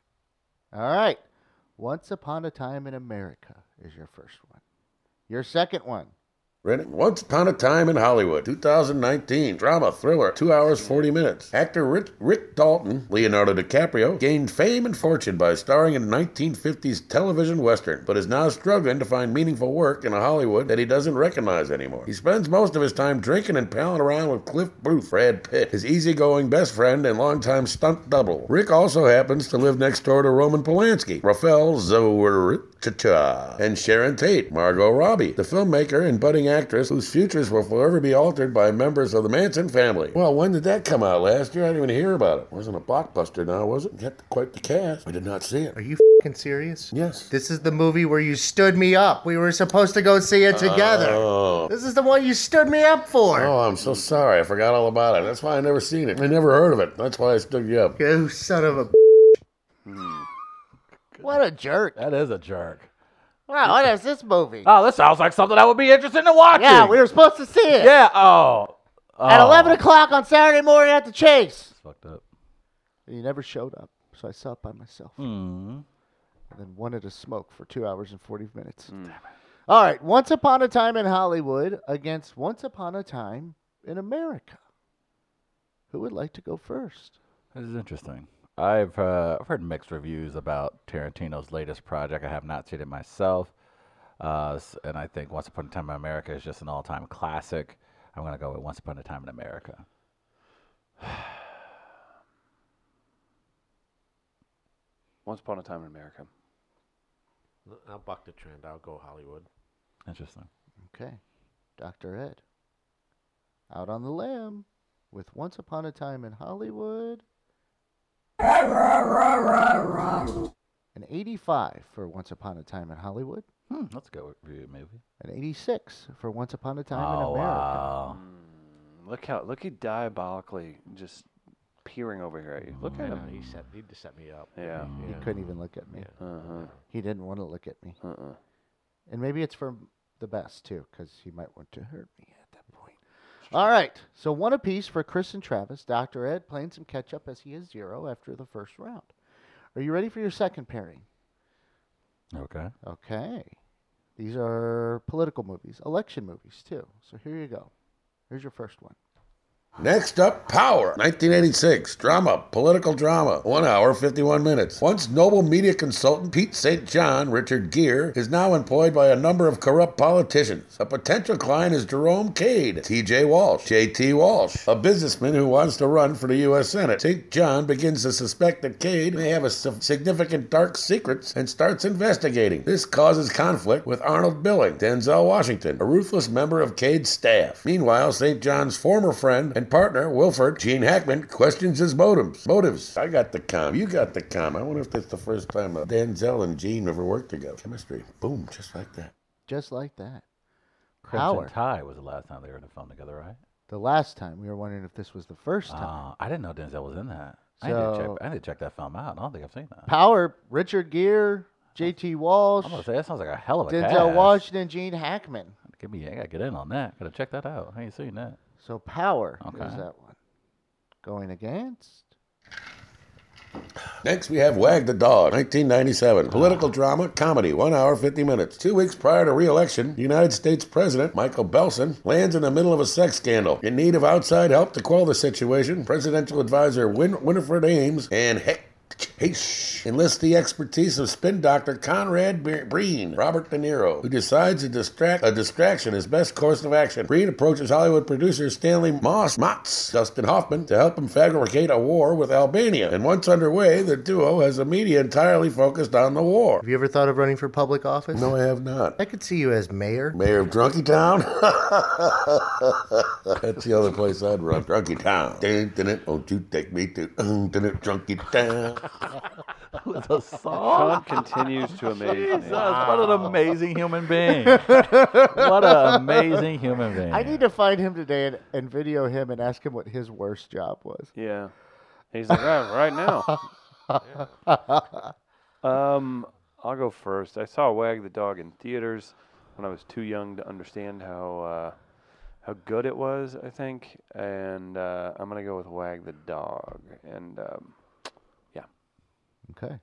[SPEAKER 5] All right. Once upon a time in America is your first one. Your second one.
[SPEAKER 7] Ready? Once Upon a Time in Hollywood, 2019. Drama, thriller, 2 hours 40 minutes. Actor Rick, Rick Dalton, Leonardo DiCaprio, gained fame and fortune by starring in a 1950s television western, but is now struggling to find meaningful work in a Hollywood that he doesn't recognize anymore. He spends most of his time drinking and palling around with Cliff Booth, Brad Pitt, his easygoing best friend and longtime stunt double. Rick also happens to live next door to Roman Polanski, Rafael Zawierucha, and Sharon Tate, Margot Robbie, the filmmaker and budding actress whose futures will forever be altered by members of the Manson family. Well, when did that come out last year? I didn't even hear about it. Wasn't a blockbuster now, was it? Got quite the cast. I did not see it.
[SPEAKER 8] Are you fing serious?
[SPEAKER 7] Yes.
[SPEAKER 8] This is the movie where you stood me up. We were supposed to go see it together.
[SPEAKER 7] Oh.
[SPEAKER 8] This is the one you stood me up for.
[SPEAKER 7] Oh, I'm so sorry. I forgot all about it. That's why I never seen it. I never heard of it. That's why I stood you up.
[SPEAKER 8] You son of a. Hmm.
[SPEAKER 5] What a jerk.
[SPEAKER 2] That is a jerk.
[SPEAKER 5] Wow, what is this movie?
[SPEAKER 2] Oh, this sounds like something I would be interested in watching.
[SPEAKER 5] yeah, we were supposed to see it.
[SPEAKER 2] Yeah. Oh.
[SPEAKER 5] At
[SPEAKER 2] Oh.
[SPEAKER 5] 11 o'clock on Saturday morning at the Chase.
[SPEAKER 2] It's fucked up.
[SPEAKER 5] You never showed up, so I saw it by myself.
[SPEAKER 2] Hmm.
[SPEAKER 5] And then wanted to smoke for two hours and 40 minutes. All right, Once Upon a Time in Hollywood against Once Upon a Time in America. Who would like to go first?
[SPEAKER 2] This is interesting. I've uh, I've heard mixed reviews about Tarantino's latest project. I have not seen it myself, uh, and I think Once Upon a Time in America is just an all-time classic. I'm gonna go with Once Upon a Time in America.
[SPEAKER 1] Once Upon a Time in America.
[SPEAKER 4] I'll buck the trend. I'll go Hollywood.
[SPEAKER 2] Interesting.
[SPEAKER 5] Okay, Dr. Ed. Out on the limb with Once Upon a Time in Hollywood. An 85 for Once Upon a Time in Hollywood.
[SPEAKER 2] Hmm, that's a good review movie.
[SPEAKER 5] An 86 for Once Upon a Time in
[SPEAKER 2] Oh
[SPEAKER 5] America.
[SPEAKER 2] wow.
[SPEAKER 1] Mm, Look how look he diabolically just peering over here at you. Look at him.
[SPEAKER 4] he set he just set me up.
[SPEAKER 1] Yeah.
[SPEAKER 5] He
[SPEAKER 4] Yeah.
[SPEAKER 5] couldn't even look at me.
[SPEAKER 1] Uh-huh.
[SPEAKER 5] He didn't want to look at me.
[SPEAKER 1] Uh-uh.
[SPEAKER 5] And maybe it's for the best, too, because he might want to hurt me at that point. All right. So one apiece for Chris and Travis. Dr. Ed playing some catch up as he is zero after the first round. Are you ready for your second pairing?
[SPEAKER 2] Okay.
[SPEAKER 5] Okay. These are political movies, election movies, too. So here you go. Here's your first one.
[SPEAKER 7] Next up, Power, 1986. Drama, political drama. One hour, 51 minutes. Once Noble media consultant Pete St. John, Richard Gere, is now employed by a number of corrupt politicians. A potential client is Jerome Cade, T.J. Walsh, J.T. Walsh, a businessman who wants to run for the U.S. Senate. St. John begins to suspect that Cade may have a sig- significant dark secrets and starts investigating. This causes conflict with Arnold Billing, Denzel Washington, a ruthless member of Cade's staff. Meanwhile, St. John's former friend and partner, Wilford, Gene Hackman, questions his motives. Motives. I got the com. You got the com. I wonder if that's the first time uh, Denzel and Gene ever worked together. Chemistry. Boom, just like that.
[SPEAKER 5] Just like that.
[SPEAKER 2] Crimson
[SPEAKER 5] Power.
[SPEAKER 2] Tide was the last time they were in a film together, right?
[SPEAKER 5] The last time we were wondering if this was the first time.
[SPEAKER 2] Uh, I didn't know Denzel was in that. I, need to
[SPEAKER 5] So-
[SPEAKER 2] check, I need to check that film out. I don't think I've seen that.
[SPEAKER 5] Power, Richard Gere, J.T. Walsh,
[SPEAKER 2] I'm gonna say that sounds like a hell of a
[SPEAKER 5] Denzel
[SPEAKER 2] cast.
[SPEAKER 5] Washington, Gene Hackman.
[SPEAKER 2] Give me, I gotta get in on that. Gotta check that out. I ain't seen that.
[SPEAKER 5] So Power is that one. Going against
[SPEAKER 7] Next, we have Wag the Dog, 1997. Political drama, comedy, 1 hour 50 minutes. Two weeks prior to re election, United States President Michael Belson lands in the middle of a sex scandal. In need of outside help to quell the situation, presidential advisor Win- Winifred Ames and Heck. Heche enlists the expertise of spin doctor Conrad Breen, Robert De Niro, who decides a, distract, a distraction is best course of action. Breen approaches Hollywood producer Stanley Moss Motz, Dustin Hoffman, to help him fabricate a war with Albania. And once underway, the duo has the media entirely focused on the war.
[SPEAKER 8] Have you ever thought of running for public office?
[SPEAKER 7] No, I have not.
[SPEAKER 8] I could see you as mayor.
[SPEAKER 7] Mayor of Drunky Town? That's the other place I'd run. Drunky Town. Dun, dun, dun, oh, Won't you take me to dun, dun, dun, Drunky Town?
[SPEAKER 2] It's a song.
[SPEAKER 1] Sean continues to amaze
[SPEAKER 2] Jesus,
[SPEAKER 1] me.
[SPEAKER 2] what an amazing human being. what an amazing human being.
[SPEAKER 5] I need to find him today and, and video him and ask him what his worst job was.
[SPEAKER 1] Yeah. He's like, right, right now. um, I'll go first. I saw Wag the Dog in theaters when I was too young to understand how uh, how good it was. I think, and uh, I'm gonna go with Wag the Dog. And um,
[SPEAKER 5] Okay.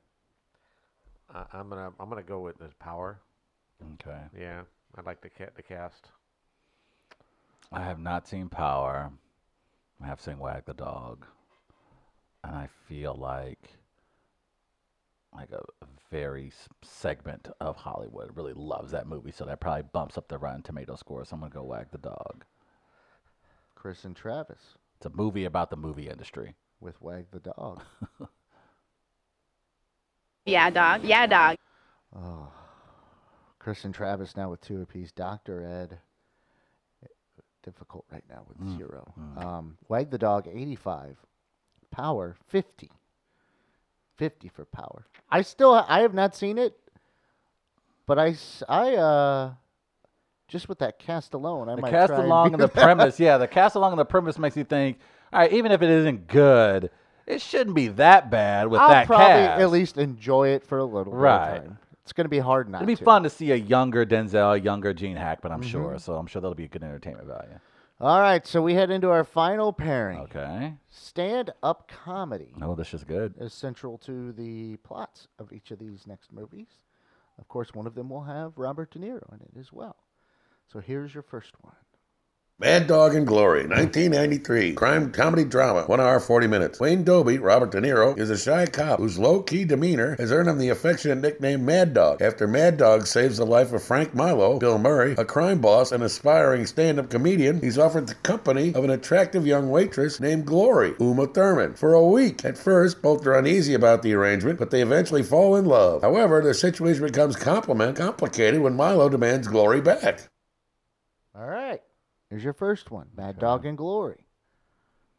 [SPEAKER 4] I, I'm gonna I'm gonna go with this power.
[SPEAKER 2] Okay.
[SPEAKER 4] Yeah, I like the ca- the cast.
[SPEAKER 2] I have not seen Power. I have seen Wag the Dog. And I feel like like a, a very segment of Hollywood really loves that movie, so that probably bumps up the Rotten Tomato score. So I'm gonna go Wag the Dog.
[SPEAKER 5] Chris and Travis
[SPEAKER 2] It's a movie about the movie industry.
[SPEAKER 5] with Wag the Dog.
[SPEAKER 6] Yeah, dog. Yeah, dog.
[SPEAKER 5] Oh. Chris and Travis now with two apiece. Dr. Ed. Difficult right now with
[SPEAKER 2] Mm,
[SPEAKER 5] zero.
[SPEAKER 2] mm.
[SPEAKER 5] Um, Wag the Dog, 85. Power, 50. 50 for Power. I still, I have not seen it, but I, I, uh, just with that cast alone, I
[SPEAKER 2] the
[SPEAKER 5] might
[SPEAKER 2] cast
[SPEAKER 5] try and
[SPEAKER 2] along and the premise, yeah, the cast along and the premise makes you think, all right, even if it isn't good, it shouldn't be that bad with
[SPEAKER 5] I'll
[SPEAKER 2] that
[SPEAKER 5] probably
[SPEAKER 2] cast.
[SPEAKER 5] at least enjoy it for a little
[SPEAKER 2] Right.
[SPEAKER 5] bit of time. It's going to be hard not
[SPEAKER 2] It'd be
[SPEAKER 5] to.
[SPEAKER 2] fun to see a younger Denzel, a younger Gene Hackman, I'm
[SPEAKER 5] Mm-hmm.
[SPEAKER 2] sure. So I'm sure that'll be a good entertainment value.
[SPEAKER 5] All right, so we head into our final pairing.
[SPEAKER 2] Okay.
[SPEAKER 5] Stand-up comedy.
[SPEAKER 2] No, this is good.
[SPEAKER 5] is central to the plots of each of these next movies. Of course, one of them will have Robert De Niro in it as well. So here's your first one.
[SPEAKER 7] Mad Dog and Glory, 1993. Crime comedy drama, 1 hour 40 minutes. Wayne Dobie, Robert De Niro, is a shy cop whose low key demeanor has earned him the affectionate nickname Mad Dog. After Mad Dog saves the life of Frank Milo, Bill Murray, a crime boss and aspiring stand up comedian, he's offered the company of an attractive young waitress named Glory, Uma Thurman, for a week. At first, both are uneasy about the arrangement, but they eventually fall in love. However, the situation becomes complicated when Milo demands Glory back.
[SPEAKER 5] All right. Here's your first one Mad Dog and Glory.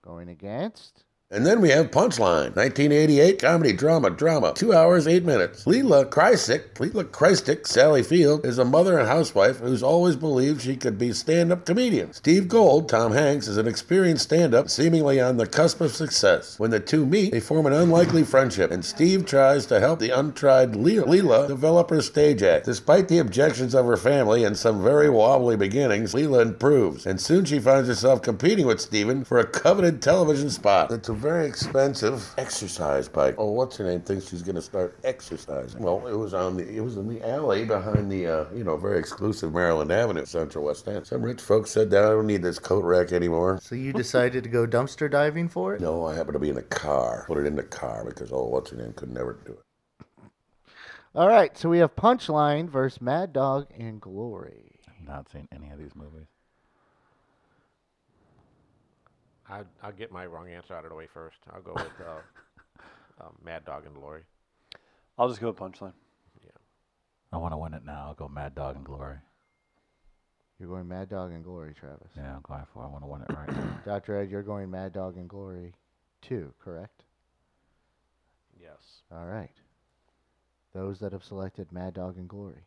[SPEAKER 5] Going against.
[SPEAKER 7] And then we have Punchline, 1988 comedy drama drama, two hours eight minutes. Leela Kreisik, Leela Kreistik, Sally Field is a mother and housewife who's always believed she could be stand-up comedian. Steve Gold, Tom Hanks, is an experienced stand-up, seemingly on the cusp of success. When the two meet, they form an unlikely friendship, and Steve tries to help the untried Le- Leela develop her stage act. Despite the objections of her family and some very wobbly beginnings, Leela improves, and soon she finds herself competing with Steven for a coveted television spot. It's a very expensive exercise bike. Oh, what's her name? Thinks she's going to start exercising. Well, it was on the it was in the alley behind the uh, you know very exclusive Maryland Avenue, Central West End. Some rich folks said that I don't need this coat rack anymore.
[SPEAKER 8] So you decided to go dumpster diving for it?
[SPEAKER 7] No, I happen to be in the car. Put it in the car because oh, what's her name could never do it.
[SPEAKER 5] All right, so we have Punchline versus Mad Dog and Glory.
[SPEAKER 2] I've not seen any of these movies.
[SPEAKER 4] I, I'll get my wrong answer out of the way first. I'll go with uh, uh, Mad Dog and Glory.
[SPEAKER 1] I'll just go with punchline. Yeah.
[SPEAKER 2] I want to win it now. I'll go Mad Dog and Glory.
[SPEAKER 5] You're going Mad Dog and Glory, Travis.
[SPEAKER 2] Yeah, I'm going for. I want to win it right now.
[SPEAKER 5] Dr. Ed, you're going Mad Dog and Glory too, correct?
[SPEAKER 4] Yes.
[SPEAKER 5] All right. Those that have selected Mad Dog and Glory.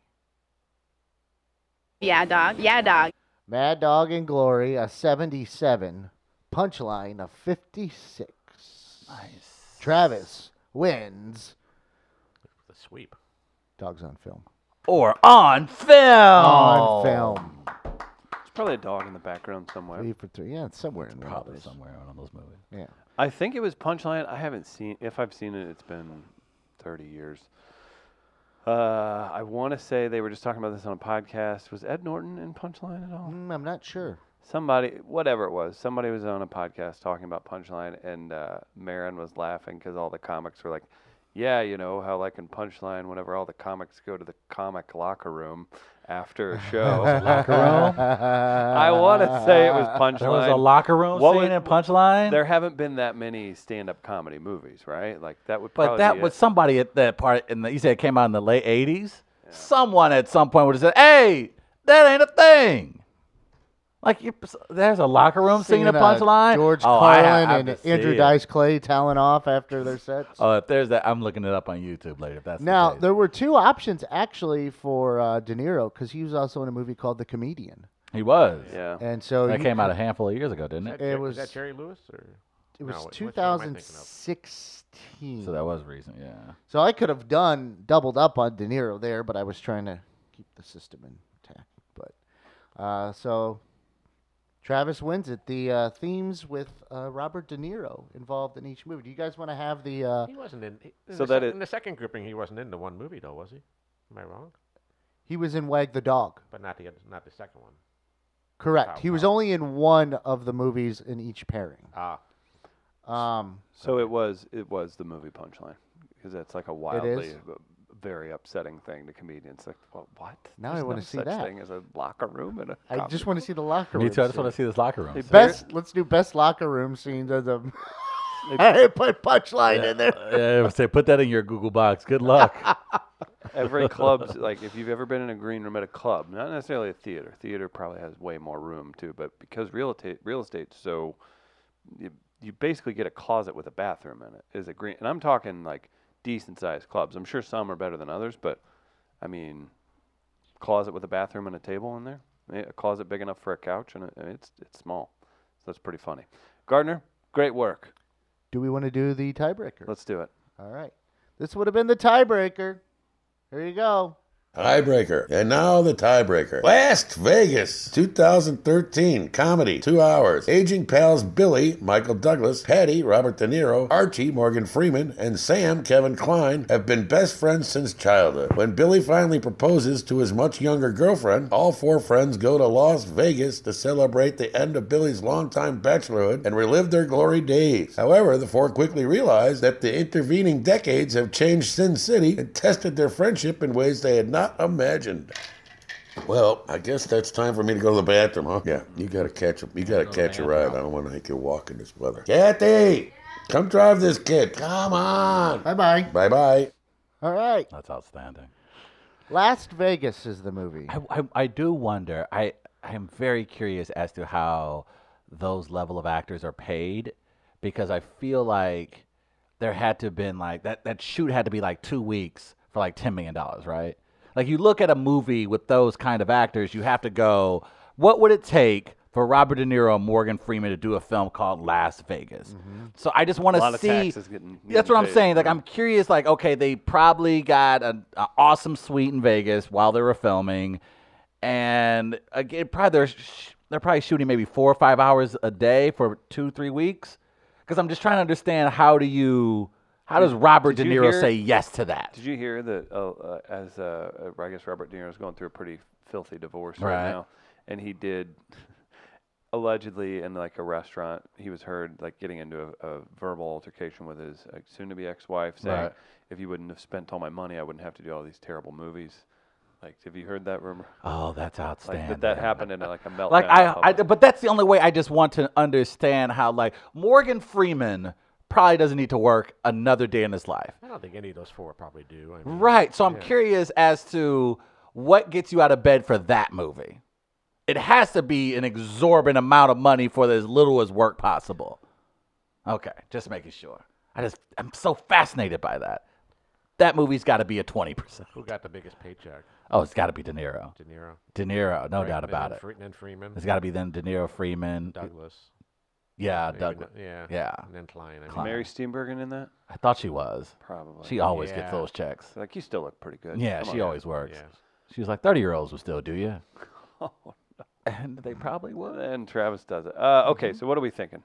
[SPEAKER 6] Yeah, dog. Yeah, dog.
[SPEAKER 5] Mad Dog and Glory, a 77. Punchline, of 56.
[SPEAKER 2] Nice.
[SPEAKER 5] Travis wins
[SPEAKER 4] The sweep.
[SPEAKER 5] Dogs on Film.
[SPEAKER 2] Or on film.
[SPEAKER 5] On film.
[SPEAKER 1] There's probably a dog in the background somewhere.
[SPEAKER 5] Three for three. Yeah, it's somewhere in one of
[SPEAKER 2] Probably
[SPEAKER 5] those.
[SPEAKER 2] somewhere in one of those movies.
[SPEAKER 5] Yeah.
[SPEAKER 1] I think it was Punchline. I haven't seen. If I've seen it, it's been 30 years. Uh, I want to say they were just talking about this on a podcast. Was Ed Norton in Punchline at all?
[SPEAKER 5] Mm, I'm not sure.
[SPEAKER 1] Somebody, whatever it was, somebody was on a podcast talking about Punchline, and uh, Maron was laughing because all the comics were like, "Yeah, you know how like in Punchline, whenever all the comics go to the comic locker room after a show,
[SPEAKER 2] Locker room.
[SPEAKER 1] I want to say it was Punchline.
[SPEAKER 2] There was a locker room
[SPEAKER 1] What
[SPEAKER 2] scene
[SPEAKER 1] was-
[SPEAKER 2] in Punchline.
[SPEAKER 1] There haven't been that many stand-up comedy movies, right? Like that would.
[SPEAKER 2] But that was
[SPEAKER 1] it.
[SPEAKER 2] somebody at that part in the. You said it came out in the late '80s. Someone at some point would have said, "Hey, that ain't a thing." Like you, there's a locker room singing, a
[SPEAKER 5] uh,
[SPEAKER 2] punchline.
[SPEAKER 5] George
[SPEAKER 2] oh,
[SPEAKER 5] Carlin
[SPEAKER 2] I have
[SPEAKER 5] and Andrew
[SPEAKER 2] it.
[SPEAKER 5] Dice Clay telling off after their sets.
[SPEAKER 2] Oh, if there's that, I'm looking it up on YouTube later. If that's
[SPEAKER 5] now,
[SPEAKER 2] case.
[SPEAKER 5] there were two options actually for uh, De Niro because he was also in a movie called The Comedian.
[SPEAKER 2] he was.
[SPEAKER 1] Yeah.
[SPEAKER 5] And so
[SPEAKER 2] That
[SPEAKER 5] you
[SPEAKER 2] came out a handful of years ago, didn't it?
[SPEAKER 4] that,
[SPEAKER 5] It
[SPEAKER 4] Jer-
[SPEAKER 5] was-
[SPEAKER 4] that Jerry Lewis or?
[SPEAKER 5] It was
[SPEAKER 4] No, wh- which one am I thinking of?
[SPEAKER 5] 2016.
[SPEAKER 2] So that was recent, yeah.
[SPEAKER 5] So I could have done doubled up on De Niro there, but I was trying to keep the system intact. But uh, so Travis wins it. The uh, themes with uh, Robert De Niro involved in each movie. Do you guys want to have the? Uh,
[SPEAKER 4] He wasn't in. he- in
[SPEAKER 1] So
[SPEAKER 4] the
[SPEAKER 1] that
[SPEAKER 4] sec-
[SPEAKER 1] it-
[SPEAKER 4] in the second grouping, he wasn't in the one movie though, was he? Am I wrong?
[SPEAKER 5] he was in Wag the Dog.
[SPEAKER 4] But not the oth- not the second one.
[SPEAKER 5] Correct.
[SPEAKER 4] Oh,
[SPEAKER 5] He was
[SPEAKER 4] wow.
[SPEAKER 5] only in one of the movies in each pairing.
[SPEAKER 4] Ah,
[SPEAKER 5] Um,
[SPEAKER 1] So it was it was the movie Punchline because that's like a wildly
[SPEAKER 5] is?
[SPEAKER 1] Very upsetting thing to comedians. Like what? what?
[SPEAKER 5] Now I wanna
[SPEAKER 1] no
[SPEAKER 5] see
[SPEAKER 1] such
[SPEAKER 5] that.
[SPEAKER 1] thing as a locker room and a.
[SPEAKER 5] I
[SPEAKER 1] comedy
[SPEAKER 5] just want to see the locker room.
[SPEAKER 2] Me too. I just
[SPEAKER 5] scene.
[SPEAKER 2] want to see this locker room.
[SPEAKER 1] Hey,
[SPEAKER 2] scene.
[SPEAKER 5] Best. Let's do best locker room scenes of the. I put punchline in there.
[SPEAKER 2] yeah, I would say put that in your Google box. Good luck.
[SPEAKER 1] Every club's like if you've ever been in a green room at a club, not necessarily a theater. Theater probably has way more room too, but because real estate real estate's so you, you basically get a closet with a bathroom in it. Is a green and I'm talking like decent sized clubs. I'm sure some are better than others, but I mean closet with a bathroom and a table in there. Eh, A closet big enough for a couch and, a, and it's it's small. So that's pretty funny. Gardner, great work.
[SPEAKER 5] Do we want to do the tiebreaker?
[SPEAKER 1] Let's do it.
[SPEAKER 5] All right. This would have been the tiebreaker. Here you go.
[SPEAKER 7] Tiebreaker. And now the tiebreaker. Last Vegas, 2013. Comedy, two hours. Aging pals Billy, Michael Douglas, Patty, Robert De Niro, Archie, Morgan Freeman, and Sam, Kevin Kline, have been best friends since childhood. When Billy finally proposes to his much younger girlfriend, all four friends go to Las Vegas to celebrate the end of Billy's longtime bachelorhood and relive their glory days. However, the four quickly realize that the intervening decades have changed Sin City and tested their friendship in ways they had not imagined. Well, I guess that's time for me to go to the bathroom, huh? Yeah, you gotta catch a you gotta catch a ride. I don't want to make you walk in this weather. Kathy, come drive this kid. Come on.
[SPEAKER 8] Bye bye.
[SPEAKER 7] Bye bye.
[SPEAKER 5] All right.
[SPEAKER 2] That's outstanding.
[SPEAKER 5] Last Vegas is the movie.
[SPEAKER 2] I, I, I do wonder. I I am very curious as to how those level of actors are paid, because I feel like there had to have been like that. That shoot had to be like two weeks for like ten million dollars, right? Like you look at a movie with those kind of actors, you have to go. What would it take for Robert De Niro and Morgan Freeman to do a film called Last Vegas? Mm-hmm. So I just want to
[SPEAKER 1] of
[SPEAKER 2] see.
[SPEAKER 1] taxes getting-
[SPEAKER 2] that's
[SPEAKER 1] getting
[SPEAKER 2] what I'm
[SPEAKER 1] paid.
[SPEAKER 2] saying. Like I'm curious. Like okay, they probably got an, an awesome suite in Vegas while they were filming, and again, probably they're sh- they're probably shooting maybe four or five hours a day for two three weeks. Because I'm just trying to understand how do you, how does Robert
[SPEAKER 1] did
[SPEAKER 2] De Niro
[SPEAKER 1] hear-
[SPEAKER 2] say yes to that?
[SPEAKER 1] Did you hear that? Uh, uh, as uh, I guess Robert De Niro's going through a pretty filthy divorce right,
[SPEAKER 2] Right.
[SPEAKER 1] now, and he did allegedly in like a restaurant. He was heard like getting into a, a verbal altercation with his uh, soon-to-be ex-wife, saying,
[SPEAKER 2] Right.
[SPEAKER 1] "If you wouldn't have spent all my money, I wouldn't have to do all these terrible movies." Like, have you heard that rumor?
[SPEAKER 2] Oh, that's
[SPEAKER 1] Like
[SPEAKER 2] outstanding.
[SPEAKER 1] that that happened in a, like a meltdown.
[SPEAKER 2] Like I, I, but that's the only way. I just want to understand how like Morgan Freeman probably doesn't need to work another day in his life.
[SPEAKER 4] I don't think any of those four probably do. I mean,
[SPEAKER 2] Right. So I'm
[SPEAKER 4] yeah.
[SPEAKER 2] curious as to what gets you out of bed for that movie. It has to be an exorbitant amount of money for as little as work possible. Okay, just making sure. I just I'm so fascinated by that. That movie's got to be a 20%.
[SPEAKER 4] Who got the biggest paycheck?
[SPEAKER 2] Oh, it's got to be De Niro.
[SPEAKER 4] De Niro.
[SPEAKER 2] De Niro, no
[SPEAKER 4] right?
[SPEAKER 2] doubt about it.
[SPEAKER 4] Fre- then Freeman.
[SPEAKER 2] It's got to be then De Niro, Freeman.
[SPEAKER 4] Douglas.
[SPEAKER 2] Yeah,
[SPEAKER 4] maybe
[SPEAKER 2] Doug.
[SPEAKER 4] not- yeah.
[SPEAKER 2] Yeah.
[SPEAKER 4] And then Kline. I mean,
[SPEAKER 2] Kline.
[SPEAKER 1] Mary Steenburgen in that?
[SPEAKER 2] I thought she was.
[SPEAKER 1] Probably.
[SPEAKER 2] She always gets
[SPEAKER 4] Yeah.
[SPEAKER 2] those checks.
[SPEAKER 1] like you still look pretty good.
[SPEAKER 2] Yeah,
[SPEAKER 1] Come
[SPEAKER 2] she
[SPEAKER 1] on.
[SPEAKER 2] always works.
[SPEAKER 4] Yeah.
[SPEAKER 2] She was like, 30 year olds will still do you.
[SPEAKER 1] Oh,
[SPEAKER 2] And they probably would.
[SPEAKER 1] And Travis does it. Uh, okay,
[SPEAKER 2] Mm-hmm.
[SPEAKER 1] so what are we thinking?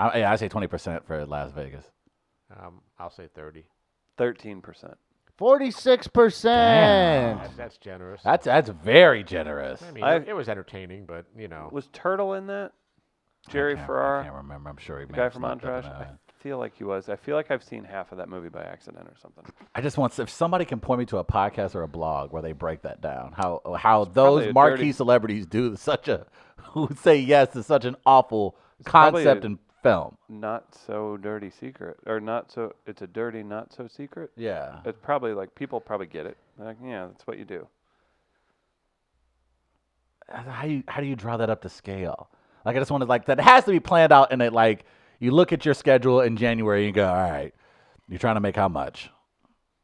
[SPEAKER 2] I, yeah, I say 20% for Last Vegas.
[SPEAKER 4] Um, I'll say 30.
[SPEAKER 1] Thirteen percent.
[SPEAKER 5] Forty-six percent.
[SPEAKER 4] That's, that's generous.
[SPEAKER 2] That's that's very generous.
[SPEAKER 4] I mean,
[SPEAKER 1] I-
[SPEAKER 4] it, it was entertaining, but, you know.
[SPEAKER 1] Was Turtle in that? Jerry
[SPEAKER 2] I can't, I can't remember. I'm sure he
[SPEAKER 1] the guy from Entourage. I feel like he was. I feel like I've seen half of that movie by accident or something.
[SPEAKER 2] I just want if somebody can point me to a podcast or a blog where they break that down, how how
[SPEAKER 1] probably
[SPEAKER 2] those marquee
[SPEAKER 1] dirty-
[SPEAKER 2] celebrities do such a who say yes to such an awful
[SPEAKER 1] probably
[SPEAKER 2] concept
[SPEAKER 1] a-
[SPEAKER 2] in film.
[SPEAKER 1] Not so dirty secret, or not so. It's a dirty, not so secret.
[SPEAKER 2] Yeah.
[SPEAKER 1] It's probably like people probably get it. They're like, yeah, that's what you do.
[SPEAKER 2] how do you how do you draw that up to scale? Like I just wanted like that has to be planned out and it like you look at your schedule in January and you go, all right, you're trying to make how much?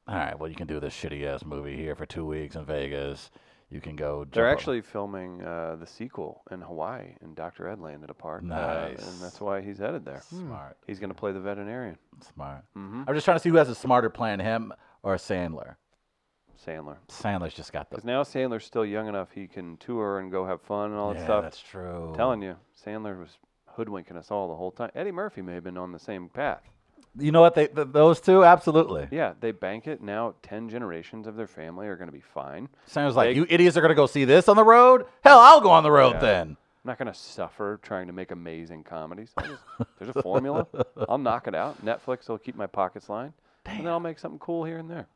[SPEAKER 2] All right, well you can do this shitty ass movie here for two weeks in Vegas. You can go.
[SPEAKER 1] They're
[SPEAKER 2] on-
[SPEAKER 1] actually filming uh, the sequel in Hawaii, and Dr. Ed landed a part. uh, and that's why he's headed there.
[SPEAKER 2] smart,
[SPEAKER 1] He's going to play the veterinarian.
[SPEAKER 2] smart.
[SPEAKER 1] hmm
[SPEAKER 2] I'm just trying to see who has a smarter plan, him or Sandler.
[SPEAKER 1] Sandler.
[SPEAKER 2] Sandler's just got the.
[SPEAKER 1] Because now Sandler's still young enough, he can tour and go have fun and all that
[SPEAKER 2] yeah,
[SPEAKER 1] stuff.
[SPEAKER 2] that's true.
[SPEAKER 1] I'm telling you, Sandler was hoodwinking us all the whole time. Eddie Murphy may have been on the same path.
[SPEAKER 2] You know what? They th- those two absolutely.
[SPEAKER 1] Yeah, they bank it. Now 10 generations of their family are going to be fine.
[SPEAKER 2] Sounds like
[SPEAKER 1] They-
[SPEAKER 2] you idiots are gonna go see this on the road. Hell, I'll go on the road
[SPEAKER 1] Yeah.
[SPEAKER 2] then.
[SPEAKER 1] I'm not going to suffer trying to make amazing comedies. Just, there's a formula. I'll knock it out. Netflix will keep my pockets lined. And then I'll make something cool here and there.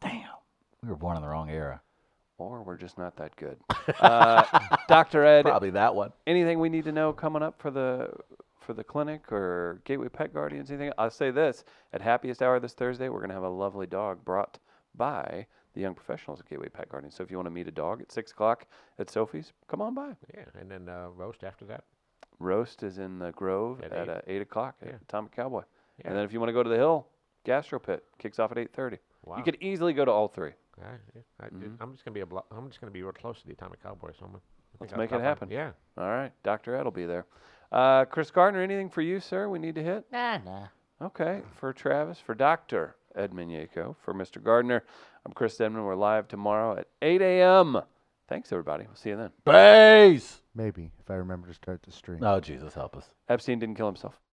[SPEAKER 2] Damn, we were born in the wrong era.
[SPEAKER 1] Or we're just not that good. Uh, Dr. Ed,
[SPEAKER 2] Probably that one.
[SPEAKER 1] anything we need to know coming up for the for the clinic or Gateway Pet Guardians? Anything? I'll say this: at happiest hour this Thursday, we're going to have a lovely dog brought by the young professionals at Gateway Pet Guardians. So if you want to meet a dog at six o'clock at Sophie's, come on by.
[SPEAKER 4] Yeah. And then uh, roast after that.
[SPEAKER 1] Roast is in the Grove
[SPEAKER 4] At
[SPEAKER 1] at,
[SPEAKER 4] eight.
[SPEAKER 1] uh, eight o'clock
[SPEAKER 4] Yeah.
[SPEAKER 1] at Atomic Cowboy.
[SPEAKER 4] Yeah.
[SPEAKER 1] And then if you want to go to the Hill, Gastro Pit kicks off at eight thirty.
[SPEAKER 4] Wow.
[SPEAKER 1] You could easily go to all three.
[SPEAKER 4] I, I, I'm just gonna be a blo- I'm just gonna be real close to the Atomic Cowboy. So I'm gonna,
[SPEAKER 1] Let's make it
[SPEAKER 4] stop by.
[SPEAKER 1] happen.
[SPEAKER 4] Yeah.
[SPEAKER 1] All right, Dr. Ed will be there. Uh, Chris Gardner, anything for you, sir? We need to hit.
[SPEAKER 5] Nah, nah.
[SPEAKER 1] Okay, for Travis, for Dr. Ed Minyeko, for Mr. Gardner, I'm Chris Denman. We're live tomorrow at 8 a.m. Thanks, everybody. We'll see you then.
[SPEAKER 2] Base.
[SPEAKER 5] Maybe if I remember to start the stream.
[SPEAKER 2] Oh Jesus, help us.
[SPEAKER 1] Epstein didn't kill himself.